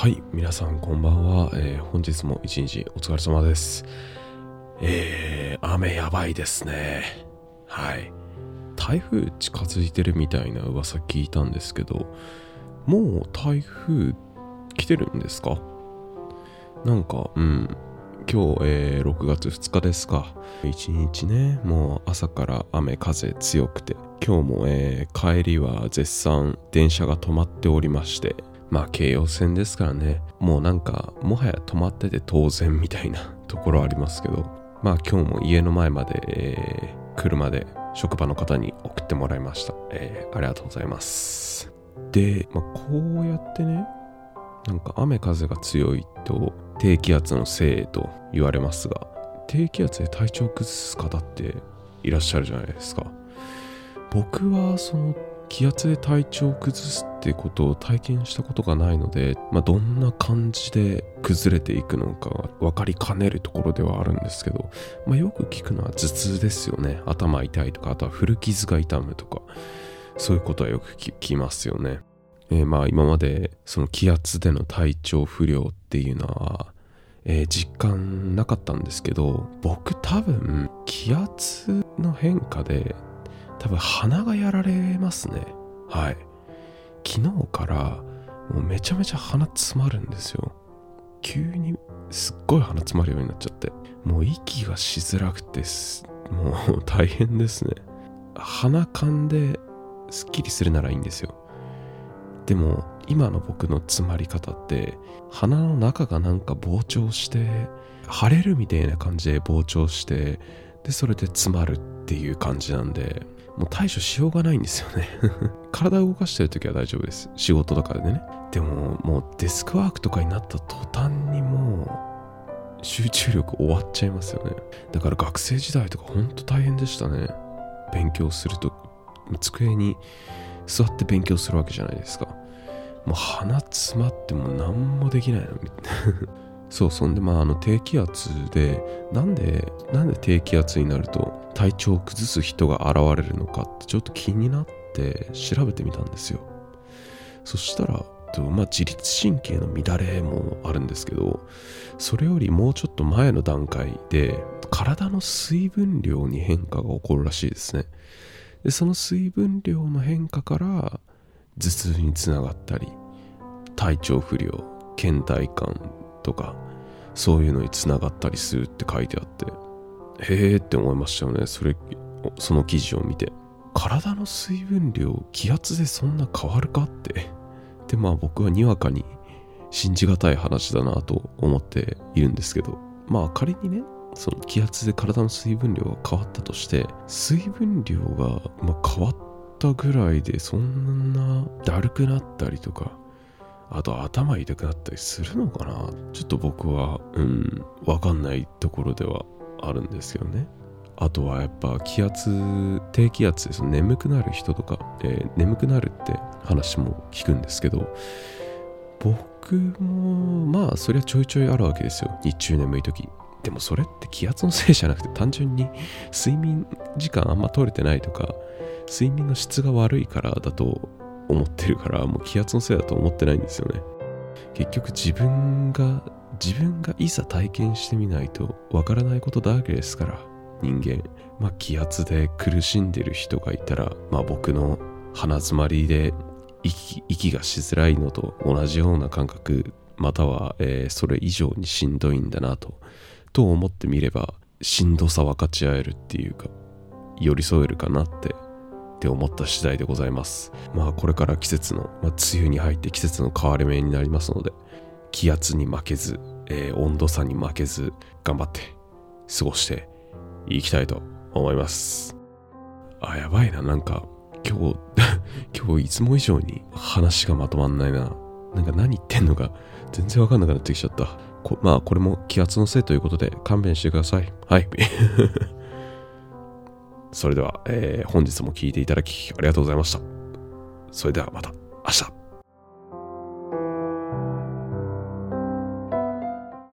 はい、皆さんこんばんは。えー本日も一日お疲れ様です。えー、雨やばいですね。はい。台風近づいてるみたいな噂聞いたんですけど、もう台風来てるんですか？なんか、うん。今日、えー6月2日ですか。一日ね、もう朝から雨風強くて、今日も、えー帰りは絶賛電車が止まっておりまして、まあ京葉線ですからね、もうなんか、もはや止まってて当然みたいな ところありますけど、まあ今日も家の前まで、えー車で職場の方に送ってもらいました。えーありがとうございます。で、まあこうやってね、なんか雨風が強いと低気圧のせいと言われますが低気圧で体調崩す方っていらっしゃるじゃないですか僕はその気圧で体調を崩すってことを体験したことがないので、まあ、どんな感じで崩れていくのか分かりかねるところではあるんですけど、まあ、よく聞くのは頭痛ですよね。頭痛いとかあとは古傷が痛むとかそういうことはよく聞きますよね。えーまあ今までその気圧での体調不良っていうのは、えー実感なかったんですけど僕多分気圧の変化で多分鼻がやられますね。はい。昨日からもうめちゃめちゃ鼻詰まるんですよ。急にすっごい鼻詰まるようになっちゃって。もう息がしづらくてもう大変ですね。鼻かんですっきりするならいいんですよ。でも今の僕の詰まり方って鼻の中がなんか膨張して腫れるみたいな感じで膨張してでそれで詰まるっていう感じなんでもう対処しようがないんですよね。体を動かしてる時は大丈夫です。仕事とかでね。でももうデスクワークとかになった途端にもう集中力終わっちゃいますよね。だから学生時代とかほんと大変でしたね。勉強すると机に座って勉強するわけじゃないですか。もう鼻詰まっても何もできないの。みたいなそうそんでまああの低気圧でなんでなんで低気圧になると体調を崩す人が現れるのかってちょっと気になって調べてみたんですよ。そしたらとまあ自律神経の乱れもあるんですけどそれよりもうちょっと前の段階で体の水分量に変化が起こるらしいですね。でその水分量の変化から頭痛につながったり体調不良倦怠感とかそういうのにつながったりするって書いてあってへえって思いましたよね。それその記事を見て。体の水分量気圧でそんな変わるかって。でまあ僕はにわかに信じがたい話だなと思っているんですけど。まあ仮にねその気圧で体の水分量が変わったとして水分量が、ま、変わったぐらいでそんなだるくなったりとかあと頭痛くなったりするのかな？ちょっと僕はうんわかんないところではあるんですよね。あとはやっぱ気圧低気圧でその眠くなる人とか、えー眠くなるって話も聞くんですけど僕もまあそりゃちょいちょいあるわけですよ。日中眠い時。でもそれって気圧のせいじゃなくて単純に睡眠時間あんま取れてないとか睡眠の質が悪いからだと思ってるからもう気圧のせいだと思ってないんですよね。結局自分が自分がいざ体験してみないとわからないことだらけですから人間。まあ気圧で苦しんでる人がいたらまあ僕の鼻詰まりで息息がしづらいのと同じような感覚または、えーそれ以上にしんどいんだなと。と思ってみればしんどさ分かち合えるっていうか寄り添えるかなってって思った次第でございます。まあこれから季節の、まあ、梅雨に入って季節の変わり目になりますので気圧に負けず、えー温度差に負けず頑張って過ごしていきたいと思います。あやばいな。なんか今日 今日いつも以上に話がまとまんないな。なんか何言ってんのか全然わかんなくなってきちゃった。こまあこれも気圧のせいということで勘弁してください。はい。それでは、えー本日も聴いていただきありがとうございました。それではまた明日。